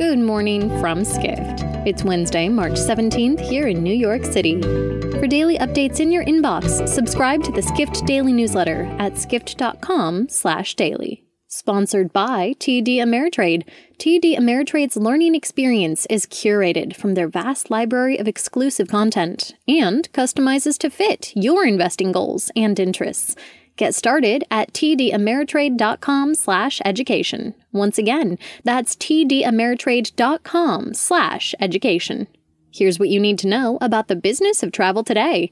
Good morning from Skift. It's Wednesday, March 17th here in New York City. For daily updates in your inbox, subscribe to the Skift Daily newsletter at skift.com/daily. Sponsored by TD Ameritrade. TD Ameritrade's learning experience is curated from their vast library of exclusive content and customizes to fit your investing goals and interests. Get started at tdameritrade.com slash education. Once again, that's tdameritrade.com slash education. Here's what you need to know about the business of travel today.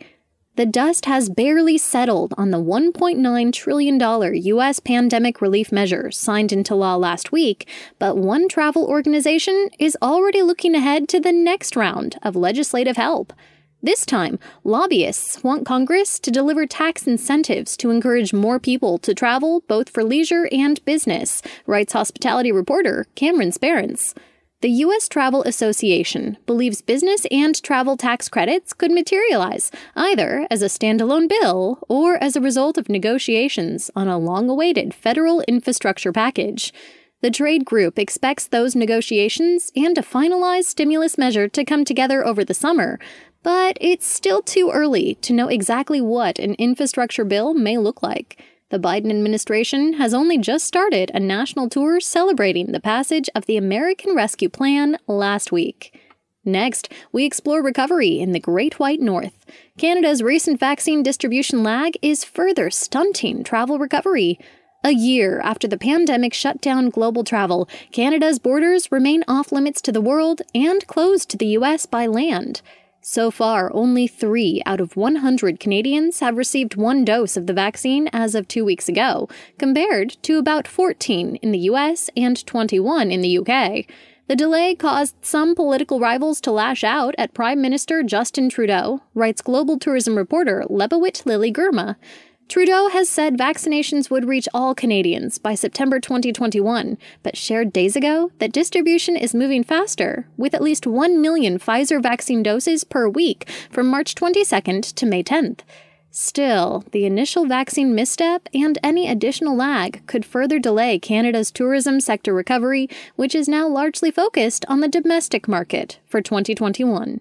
The dust has barely settled on the $1.9 trillion U.S. pandemic relief measure signed into law last week, but one travel organization is already looking ahead to the next round of legislative help. This time, lobbyists want Congress to deliver tax incentives to encourage more people to travel both for leisure and business, writes hospitality reporter Cameron Sperance. The U.S. Travel Association believes business and travel tax credits could materialize either as a standalone bill or as a result of negotiations on a long awaited federal infrastructure package. The trade group expects those negotiations and a finalized stimulus measure to come together over the summer, but it's still too early to know exactly what an infrastructure bill may look like. The Biden administration has only just started a national tour celebrating the passage of the American Rescue Plan last week. Next, we explore recovery in the Great White North. Canada's recent vaccine distribution lag is further stunting travel recovery. A year after the pandemic shut down global travel, Canada's borders remain off limits to the world and closed to the U.S. by land. So far, only three out of 100 Canadians have received one dose of the vaccine as of two weeks ago, compared to about 14 in the US and 21 in the UK. The delay caused some political rivals to lash out at Prime Minister Justin Trudeau, writes global tourism reporter Lebawit Lily Girma. Trudeau has said vaccinations would reach all Canadians by September 2021, but shared days ago that distribution is moving faster, with at least 1 million Pfizer vaccine doses per week from March 22nd to May 10th. Still, the initial vaccine misstep and any additional lag could further delay Canada's tourism sector recovery, which is now largely focused on the domestic market for 2021.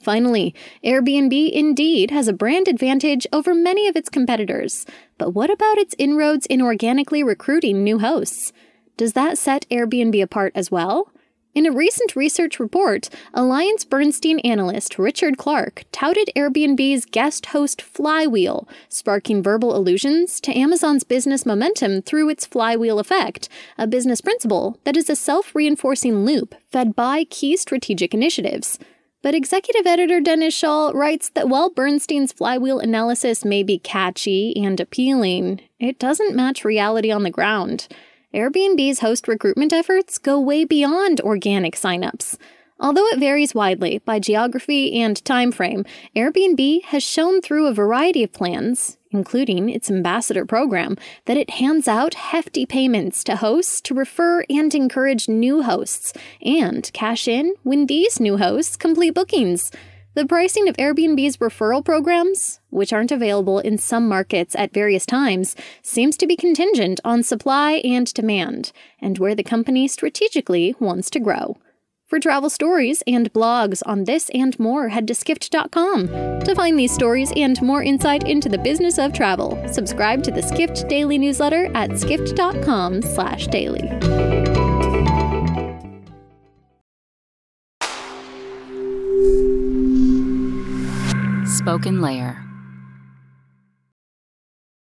Finally, Airbnb indeed has a brand advantage over many of its competitors. But what about its inroads in organically recruiting new hosts? Does that set Airbnb apart as well? In a recent research report, Alliance Bernstein analyst Richard Clark touted Airbnb's guest host flywheel, sparking verbal allusions to Amazon's business momentum through its flywheel effect, a business principle that is a self reinforcing loop fed by key strategic initiatives. But executive editor Dennis Schaal writes that while Bernstein's flywheel analysis may be catchy and appealing, it doesn't match reality on the ground. Airbnb's host recruitment efforts go way beyond organic signups. Although it varies widely by geography and time frame, Airbnb has shown through a variety of plans, including its ambassador program, that it hands out hefty payments to hosts to refer and encourage new hosts and cash in when these new hosts complete bookings. The pricing of Airbnb's referral programs, which aren't available in some markets at various times, seems to be contingent on supply and demand, and where the company strategically wants to grow. For travel stories and blogs on this and more, head to skift.com. To find these stories and more insight into the business of travel, subscribe to the Skift Daily newsletter at skift.com/daily. Spoken Layer